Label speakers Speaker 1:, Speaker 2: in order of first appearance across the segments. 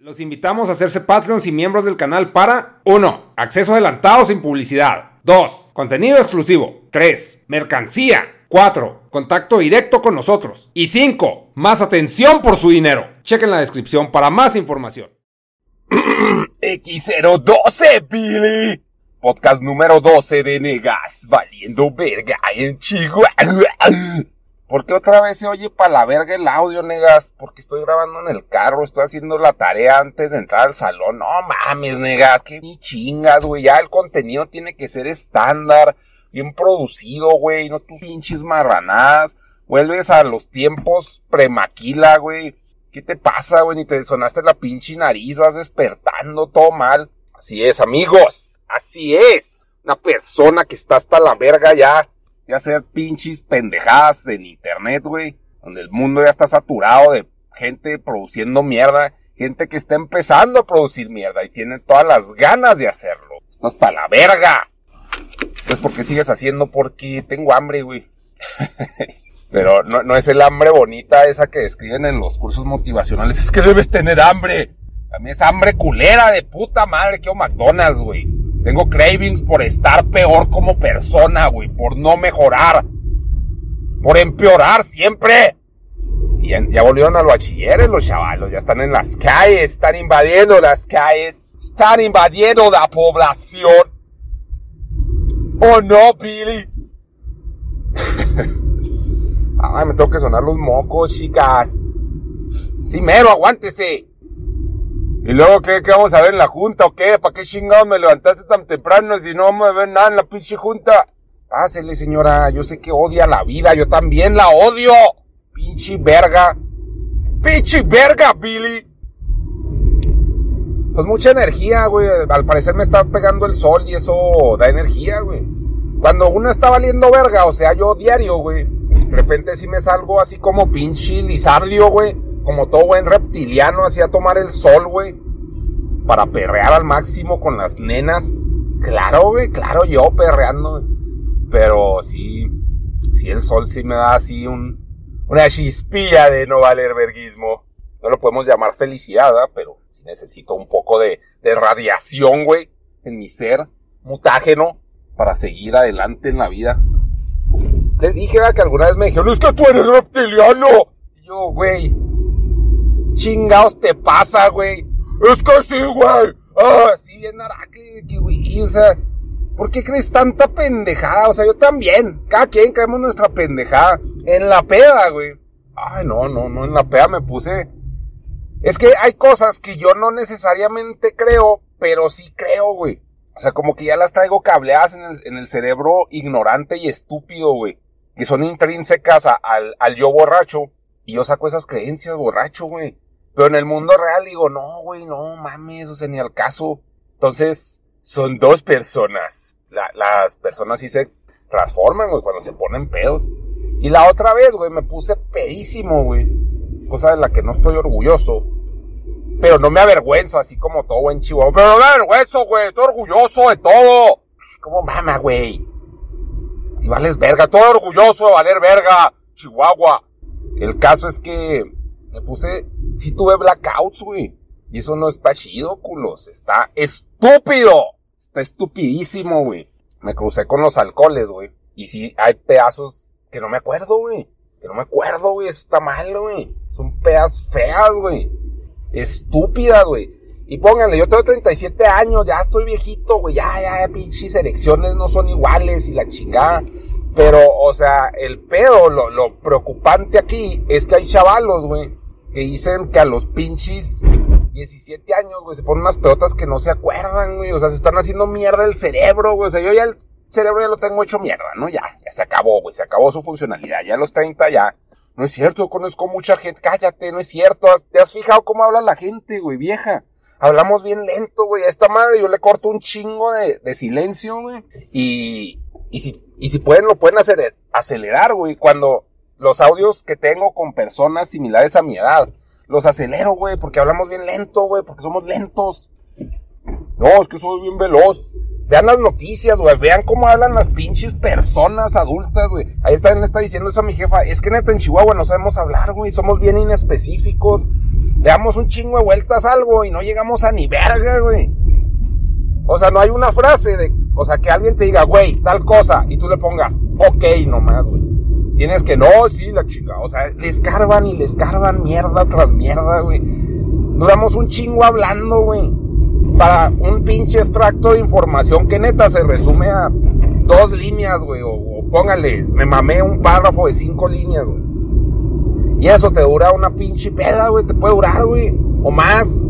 Speaker 1: Los invitamos a hacerse Patreons y miembros del canal para 1. Acceso adelantado sin publicidad. 2. Contenido exclusivo. 3. Mercancía. 4. Contacto directo con nosotros. Y 5. Más atención por su dinero. Chequen la descripción para más información.
Speaker 2: X012, Billy. Podcast número 12 de Negas, valiendo verga en Chihuahua. ¿Por qué otra vez se oye para la verga el audio, negas? Porque estoy grabando en el carro, estoy haciendo la tarea antes de entrar al salón. No mames, negas, qué ni chingas, güey. Ya el contenido tiene que ser estándar, bien producido, güey. No tus pinches marranadas. Vuelves a los tiempos premaquila, güey. ¿Qué te pasa, güey? Ni te sonaste la pinche nariz, vas despertando, todo mal. Así es, amigos. Así es. Una persona que está hasta la verga ya de hacer pinches pendejadas en donde el mundo ya está saturado de gente produciendo mierda, gente que está empezando a producir mierda y tiene todas las ganas de hacerlo. Está hasta la verga. Pues porque sigues haciendo porque tengo hambre, güey. Pero no, no, es el hambre bonita esa que describen en los cursos motivacionales. Es que debes tener hambre. A mí es hambre culera de puta madre. Quiero McDonald's, güey. Tengo cravings por estar peor como persona, güey. Por no mejorar. Por empeorar siempre. Y ya volvieron a los bachilleres los chavalos. Ya están en las calles. Están invadiendo las calles. Están invadiendo la población. Oh no, Billy. Ay, me tengo que sonar los mocos, chicas. Sí, mero, aguántese. ¿Y luego qué, qué vamos a ver en la junta o qué? ¿Para qué chingados me levantaste tan temprano si no vamos a ver nada en la pinche junta? Pásele, señora, yo sé que odia la vida, yo también la odio. Pinche verga. Pinche verga, Billy. Pues mucha energía, güey. Al parecer me está pegando el sol y eso da energía, güey. Cuando uno está valiendo verga, o sea, yo diario, güey. De repente sí me salgo así como pinche lizardio, güey como todo buen reptiliano, hacía tomar el sol, güey. Para perrear al máximo con las nenas. Claro, güey, claro, yo perreando. Pero sí, sí, el sol sí me da así un, una chispilla de no valer verguismo. No lo podemos llamar felicidad, pero sí necesito un poco de, de radiación, güey, en mi ser mutágeno para seguir adelante en la vida. Les dije que alguna vez me dijeron, es que tú eres reptiliano. Y yo, güey, chingados te pasa, güey? Es que sí, güey. Ah, sí, bien que, güey. O sea, ¿por qué crees tanta pendejada? O sea, yo también. Cada quien creemos nuestra pendejada. En la peda, güey. Ay, no, no, no, en la peda me puse. Es que hay cosas que yo no necesariamente creo, pero sí creo, güey. O sea, como que ya las traigo cableadas en el, en el cerebro ignorante y estúpido, güey. Que son intrínsecas al, al yo borracho. Y yo saco esas creencias borracho, güey. Pero en el mundo real digo, no, güey, no mames, o sea, ni al caso. Entonces, son dos personas. las personas sí se transforman, güey, cuando se ponen pedos. Y la otra vez, güey, me puse pedísimo, güey. Cosa de la que no estoy orgulloso. Pero no me avergüenzo, así como todo buen chihuahua. Pero no me avergüenzo, güey, estoy orgulloso de todo. Como mama, güey. Si vales verga, estoy orgulloso de valer verga, Chihuahua. El caso es que me puse, sí tuve blackouts, güey. Y eso no está chido, culos. Está estúpido. Está estupidísimo, güey. Me crucé con los alcoholes, güey. Y sí, hay pedazos que no me acuerdo, güey. Que no me acuerdo, güey. Eso está mal, güey. Son pedazos feas, güey. Estúpidas, güey. Y pónganle, yo tengo 37 años, ya estoy viejito, güey. Ya, ya, pinches elecciones no son iguales y la chingada. Pero, o sea, el pedo, lo, lo preocupante aquí es que hay chavalos, güey, que dicen que a los pinches 17 años, güey, se ponen unas pelotas que no se acuerdan, güey. O sea, se están haciendo mierda el cerebro, güey. O sea, yo ya el cerebro ya lo tengo hecho mierda, ¿no? Ya, ya se acabó, güey. Se acabó su funcionalidad. Ya a los 30 ya. No es cierto, conozco mucha gente. Cállate, no es cierto. ¿Te has fijado cómo habla la gente, güey, vieja? Hablamos bien lento, güey. A esta madre yo le corto un chingo de, de silencio, güey. Y, y si, y si pueden, lo pueden hacer, acelerar, güey. Cuando los audios que tengo con personas similares a mi edad, los acelero, güey, porque hablamos bien lento, güey, porque somos lentos. No, es que soy bien veloz. Vean las noticias, güey. Vean cómo hablan las pinches personas adultas, güey. Ayer también está diciendo eso a mi jefa. Es que neta en Chihuahua no sabemos hablar, güey. Somos bien inespecíficos. Le damos un chingo de vueltas algo y no llegamos a ni verga, güey. O sea, no hay una frase de, o sea, que alguien te diga, güey, tal cosa, y tú le pongas, ok, nomás, güey. Tienes que, no, sí, la chica. O sea, le escarban y le escarban mierda tras mierda, güey. Duramos un chingo hablando, güey. Para un pinche extracto de información que neta se resume a dos líneas, güey. O, póngale, me mamé un párrafo de cinco líneas, güey. Y eso te dura una pinche peda, güey. Te puede durar, güey. O más.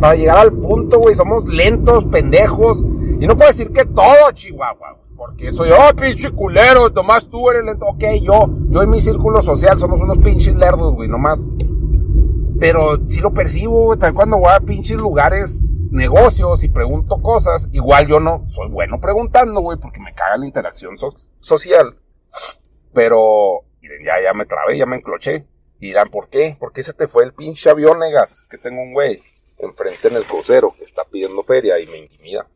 Speaker 2: Para llegar al punto, güey. Somos lentos, pendejos. Y no puedo decir que todo, Chihuahua, Porque soy, oh, pinche culero, nomás tú eres lento. Ok, yo, yo en mi círculo social somos unos pinches lerdos, güey, nomás. Pero sí lo percibo, güey, tal cuando voy a pinches lugares, negocios y pregunto cosas, igual yo no soy bueno preguntando, güey, porque me caga la interacción social. Pero, ya, ya me trabé, ya me encloché. Y dirán, ¿por qué? ¿Por qué se te fue el pinche avión, negas? Es que tengo un güey enfrente en el crucero que está pidiendo feria y me intimida.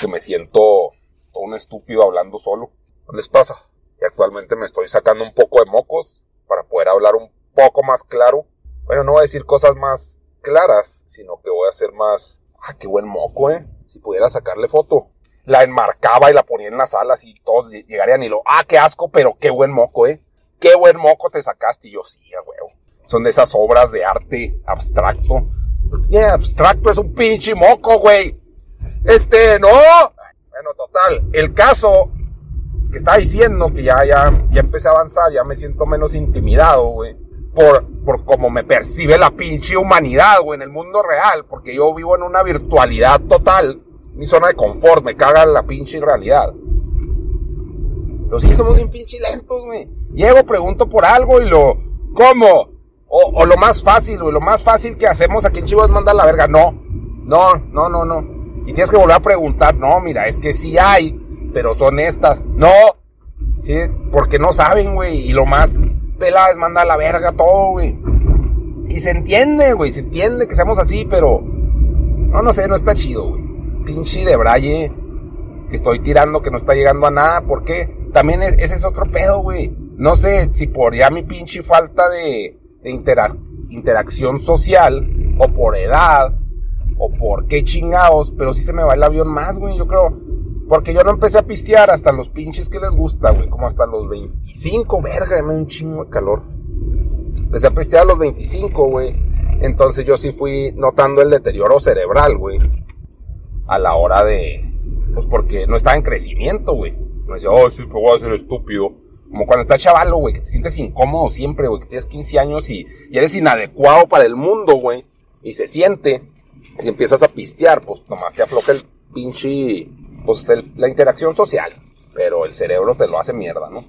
Speaker 2: Que me siento un estúpido hablando solo. ¿No les pasa? Y actualmente me estoy sacando un poco de mocos para poder hablar un poco más claro. Bueno, no voy a decir cosas más claras, sino que voy a hacer más... Ah, qué buen moco, eh. Si pudiera sacarle foto. La enmarcaba y la ponía en las alas y todos llegarían y lo... Ah, qué asco, pero qué buen moco, eh. Qué buen moco te sacaste. Y yo, sí, a. Son de esas obras de arte abstracto. Abstracto es un pinche moco, güey. Este, no. Total, el caso que estaba diciendo que ya, ya, ya empecé a avanzar, ya me siento menos intimidado, güey. Por, por cómo me percibe la pinche humanidad, güey, en el mundo real. Porque yo vivo en una virtualidad total. Mi zona de confort, me caga la pinche realidad. Pero sí somos bien pinche lentos, güey. Llego, pregunto por algo y lo... ¿Cómo? O, o lo más fácil, güey. Lo más fácil que hacemos aquí en Chivas es mandar la verga. No. No, no, no, no. Y tienes que volver a preguntar, no, mira, es que sí hay, pero son estas. No, sí, porque no saben, güey. Y lo más pelada es mandar a la verga todo, güey. Y se entiende, güey, se entiende que seamos así, pero... No, no sé, no está chido, güey. Pinche de braille que estoy tirando que no está llegando a nada. ¿Por qué? También ese es otro pedo, güey. No sé si por ya mi pinche falta de, interacción social o por edad o por qué chingados, pero sí se me va el avión más, güey, yo creo. Porque yo no empecé a pistear hasta los pinches que les gusta, güey, como hasta los 25, verga, me un chingo de calor. Empecé a pistear a los 25, güey. Entonces yo sí fui notando el deterioro cerebral, güey. A la hora de... Pues porque no estaba en crecimiento, güey. Me decía, oh, sí, pero voy a ser estúpido. Como cuando estás chavalo, güey, que te sientes incómodo siempre, güey, que tienes 15 años y, y eres inadecuado para el mundo, güey. Y se siente si empiezas a pistear, pues nomás te afloja el pinche, pues la interacción social, pero el cerebro te lo hace mierda, ¿no?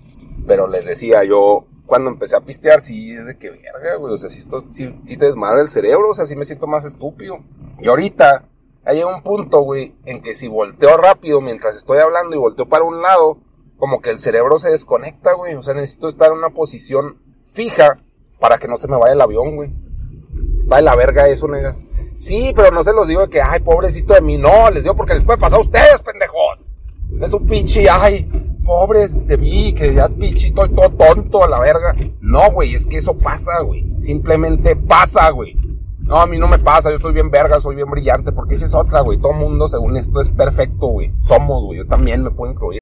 Speaker 2: Pero les decía yo, cuando empecé a pistear, sí, de que verga, güey, o sea, si te desmadra el cerebro, o sea, sí me siento más estúpido. Y ahorita, hay un punto, güey, en que si volteo rápido mientras estoy hablando y volteo para un lado, como que el cerebro se desconecta, güey, o sea, necesito estar en una posición fija para que no se me vaya el avión, güey. Está de la verga eso, negas. Sí, pero no se los digo que, ay, pobrecito de mí, no, les digo porque les puede pasar a ustedes, pendejos. Es un pinche, ay, pobres de mí, que ya pinchito y todo tonto a la verga. No, güey, es que eso pasa, güey. Simplemente pasa, güey. No, a mí no me pasa, yo soy bien verga, soy bien brillante, porque esa es otra, güey. Todo mundo, según esto, es perfecto, güey. Somos, güey. Yo también me puedo incluir.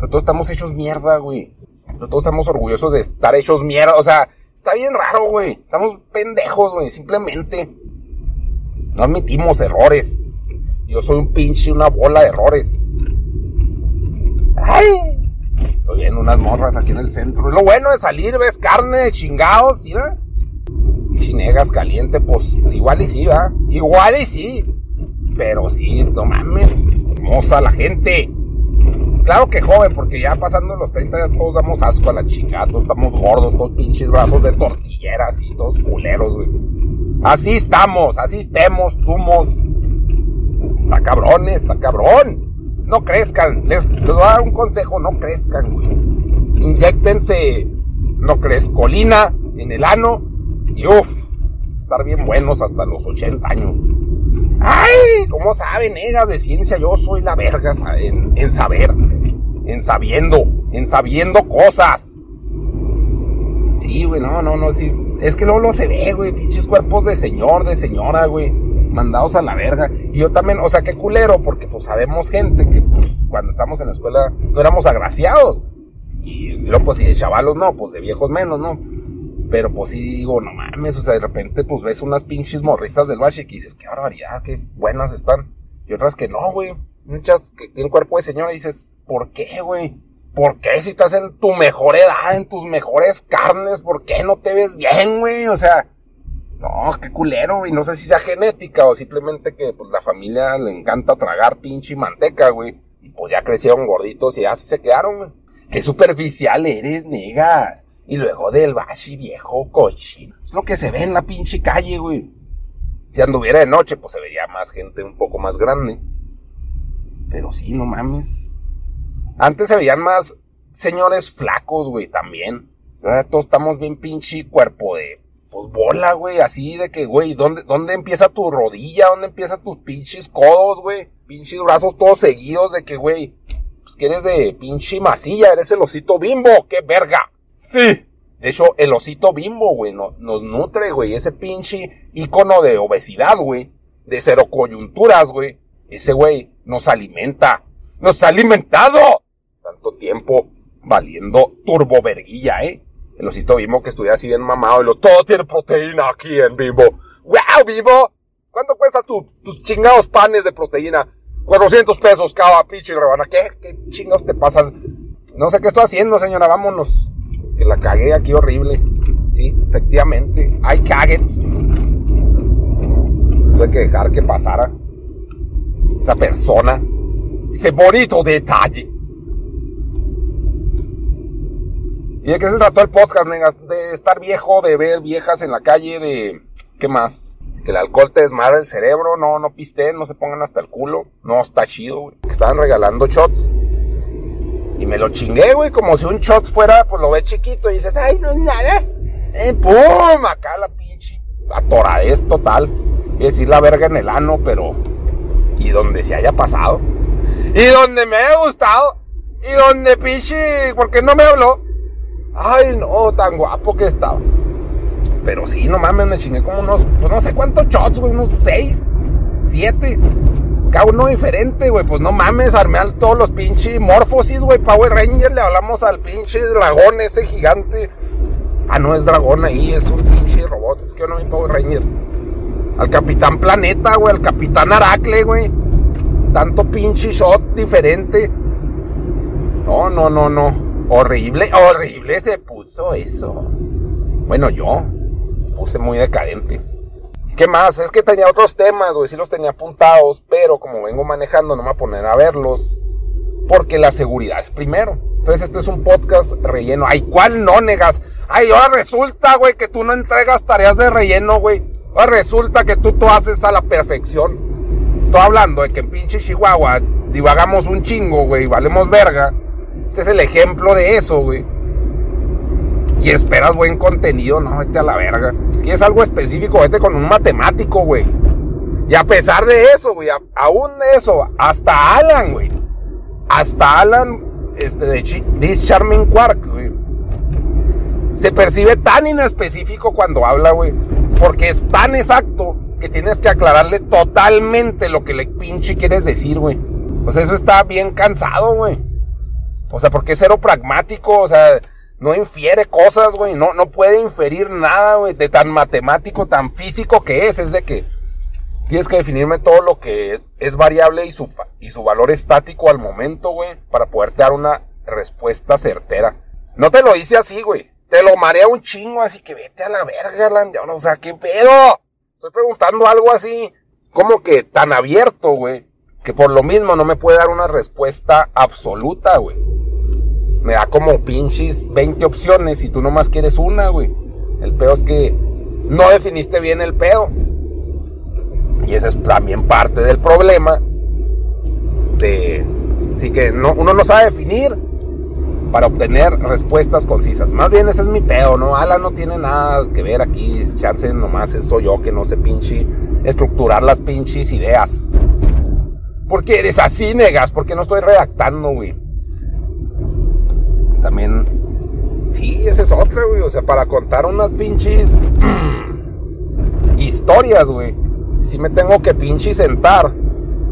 Speaker 2: Pero todos estamos hechos mierda, güey. Pero todos estamos orgullosos de estar hechos mierda. O sea, está bien raro, güey. Estamos pendejos, güey. Simplemente no admitimos errores. Yo soy un pinche, una bola de errores. ¡Ay! Estoy viendo unas morras aquí en el centro. Lo bueno de salir, ves carne chingados, ¿sí? Chinegas caliente, pues igual y sí, ¿va? Igual y sí. Pero sí, no mames. Hermosa la gente. Claro que joven, porque ya pasando los 30 ya todos damos asco a la chingada, todos estamos gordos, todos pinches brazos de tortilleras y todos culeros, güey. Así estamos, así estemos, tumos. Está cabrón, está cabrón. No crezcan, les, les voy a dar un consejo, no crezcan, güey. Inyectense, no crezcolina en el ano y uff, estar bien buenos hasta los 80 años, ¡Ay! ¿Cómo saben, negas de ciencia? Yo soy la verga en saber, en sabiendo, en sabiendo cosas. Sí, güey, no, no, no, sí. Es que luego lo se ve, güey, pinches cuerpos de señor, de señora, güey, mandados a la verga. Y yo también, o sea, qué culero, porque pues sabemos gente que pues, cuando estamos en la escuela no éramos agraciados. Y luego, pues, si de chavalos no, pues de viejos menos, ¿no? Pero pues sí digo, no mames, o sea, de repente pues ves unas pinches morritas del bache y dices, qué barbaridad, qué buenas están. Y otras que no, güey. Muchas que tienen cuerpo de señora y dices, ¿por qué, güey? ¿Por qué si estás en tu mejor edad, en tus mejores carnes, por qué no te ves bien, güey? O sea, no, qué culero, güey. No sé si sea genética o simplemente que pues la familia le encanta tragar pinche manteca, güey. Y pues ya crecieron gorditos y así se quedaron, güey. Qué superficial eres, negas. Y luego del bashi viejo cochino. Es lo que se ve en la pinche calle, güey. Si anduviera de noche, pues se vería más gente un poco más grande. Pero sí, no mames. Antes se veían más señores flacos, güey, también. Ahora todos estamos bien pinche cuerpo de, pues bola, güey, así de que, güey, ¿dónde, ¿dónde empieza tu rodilla? ¿Dónde empiezan tus pinches codos, güey? Pinches brazos todos seguidos de que, güey, pues que eres de pinche masilla, eres el osito bimbo, qué verga. Sí. De hecho, el osito bimbo, güey, nos nutre, güey. Ese pinche icono de obesidad, güey. De cero coyunturas, güey. Ese güey nos alimenta. ¡Nos ha alimentado! Tanto tiempo valiendo turboverguilla, ¿eh? El osito bimbo que estuviera así bien mamado y lo todo tiene proteína aquí en bimbo. ¡Wow, bimbo! ¿Cuánto cuesta tus chingados panes de proteína? 400 pesos cada pinche rebana. ¿Qué, ¿Qué chingados te pasan? No sé qué estoy haciendo, señora. Vámonos que la cagué aquí horrible. Sí, efectivamente. Hay caguets. Tuve que dejar que pasara esa persona. Ese bonito detalle. ¿Y de qué se trató el podcast? De estar viejo, de ver viejas en la calle, de... ¿Qué más? Que el alcohol te desmadra el cerebro, no, no pisteen, no se pongan hasta el culo. No, está chido, güey. Que estaban regalando shots. Y me lo chingué, güey, como si un shot fuera, pues lo ves chiquito y dices, ay, no es nada. Eh, ¡Pum! Acá la pinche atoradez total. Y decir la verga en el ano, pero... Y donde se haya pasado. Y donde me haya gustado. Y donde pinche... Porque no me habló. Ay, no, tan guapo que estaba. Pero sí, no mames, me chingué como unos, pues no sé cuántos shots, güey, unos seis, siete. Cada uno diferente, güey. Pues no mames, armé a todos los pinches morfosis, güey. Power Ranger, le hablamos al pinche dragón ese gigante. Ah, no es dragón ahí, es un pinche robot. Es que no hay Power Ranger. Al Capitán Planeta, güey, al Capitán Aracle, güey. Tanto pinche shot diferente. No, no, no, no. Horrible, horrible se puso eso. Bueno, yo puse muy decadente. ¿Qué más? Es que tenía otros temas, güey, sí los tenía apuntados, pero como vengo manejando no me voy a poner a verlos, porque la seguridad es primero. Entonces este es un podcast relleno. Ay, ¿cuál no negas? Ay, ahora resulta, güey, que tú no entregas tareas de relleno, güey. Ahora resulta que tú tú haces a la perfección. Estoy hablando de que en pinche Chihuahua divagamos un chingo, güey, valemos verga. Este es el ejemplo de eso, güey. Y esperas buen contenido, no, vete a la verga. Si es algo específico, vete con un matemático, güey. Y a pesar de eso, güey, aún eso, hasta Alan, güey. Hasta Alan, este, de This Charming Quark, güey. Se percibe tan inespecífico cuando habla, güey. Porque es tan exacto que tienes que aclararle totalmente lo que le pinche quieres decir, güey. Pues eso está bien cansado, güey. O sea, porque es cero pragmático, o sea, no infiere cosas, güey, no, no puede inferir nada, güey, de tan matemático, tan físico que es, es de que tienes que definirme todo lo que es variable y su, y su valor estático al momento, güey, para poderte dar una respuesta certera. No te lo hice así, güey, te lo marea un chingo, así que vete a la verga, o sea, ¿qué pedo? Estoy preguntando algo así, como que tan abierto, güey, que por lo mismo no me puede dar una respuesta absoluta, güey me da como pinches 20 opciones y tú nomás quieres una, güey. El peor es que no definiste bien el pedo. Y ese es también parte del problema de... Así que no, uno no sabe definir para obtener respuestas concisas. Más bien ese es mi pedo, ¿no? Alan no tiene nada que ver aquí. Chance nomás soy yo que no sé pinche estructurar las pinches ideas. Porque eres así, negas, porque no estoy redactando, güey también. Sí, esa es otra, güey. O sea, para contar unas pinches historias, güey. Sí me tengo que pinche sentar,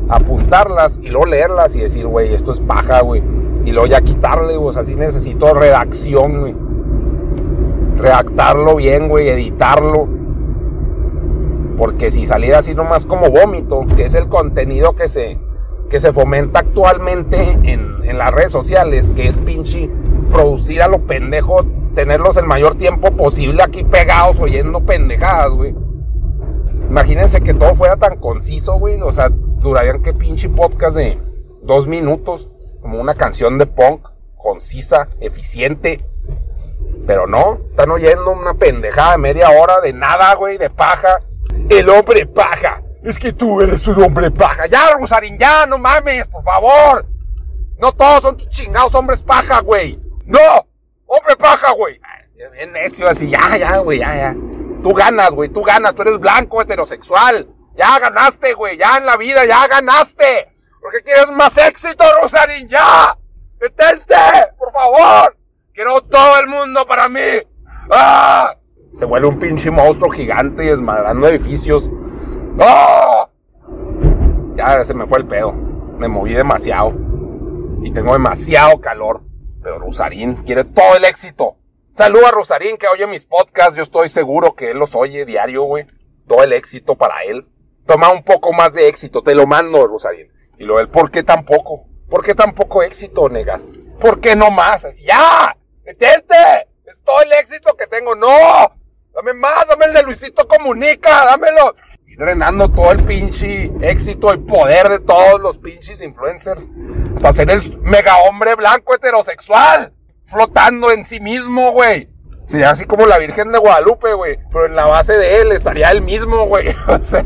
Speaker 2: apuntarlas y luego leerlas y decir, güey, esto es paja, güey. Y luego ya quitarle. O sea, sí necesito redacción, güey. Redactarlo bien, güey, editarlo. Porque si saliera así nomás como vómito, que es el contenido que se, que se fomenta actualmente en, en las redes sociales, que es pinche producir a lo pendejo, tenerlos el mayor tiempo posible aquí pegados oyendo pendejadas, güey. Imagínense que todo fuera tan conciso, güey. O sea, durarían que pinche podcast de dos minutos, como una canción de punk, concisa, eficiente. Pero no, están oyendo una pendejada de media hora de nada, güey, de paja. El hombre paja. Es que tú eres un hombre paja. Ya, Rosarín, ya, no mames, por favor. No todos son tus chingados hombres paja, güey. ¡No! ¡Hombre paja, güey! Bien necio, así, ya, ya, güey, ya, ya. Tú ganas, güey, tú ganas, tú eres blanco, heterosexual. Ya ganaste, güey, ya en la vida, ya ganaste. Porque quieres más éxito, Rosarín, ya. Detente, por favor. Quiero todo el mundo para mí. ¡Ah! Se vuelve un pinche monstruo gigante y desmadrando edificios. ¡Oh! Ya se me fue el pedo. Me moví demasiado. Y tengo demasiado calor. Pero Rosarín quiere todo el éxito. Saluda a Rosarín que oye mis podcasts. Yo estoy seguro que él los oye diario, güey. Todo el éxito para él. Toma un poco más de éxito. Te lo mando, Rosarín. Y lo del ¿por qué tan poco? ¿Por qué tan poco éxito, negas? ¿Por qué no más? Así, ¡ya! ¡Detente! Es todo el éxito que tengo. ¡No! Dame más, dame el de Luisito Comunica, dámelo. Estoy drenando todo el pinche éxito y poder de todos los pinches influencers. Hasta ser el mega hombre blanco heterosexual. flotando en sí mismo, güey. Sería así como la Virgen de Guadalupe, güey. Pero en la base de él estaría él mismo, güey. O sea,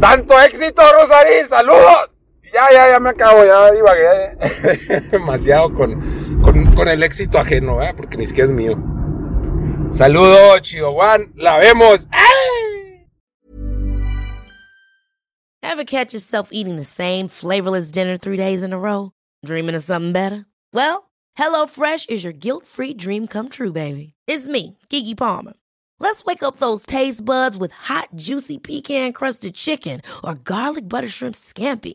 Speaker 2: tanto éxito, Rosarín. Saludos. Ya, ya, ya me acabo, ya divagué demasiado con, con, con, el éxito ajeno, ¿eh? porque ni siquiera es mío. Saludos, Chido Juan, la vemos.
Speaker 3: Ever catch yourself eating the same flavorless dinner three days in a row? Dreaming of something better? Well, HelloFresh is your guilt-free dream come true, baby. It's me, Kiki Palmer. Let's wake up those taste buds with hot, juicy pecan-crusted chicken or garlic butter shrimp scampi.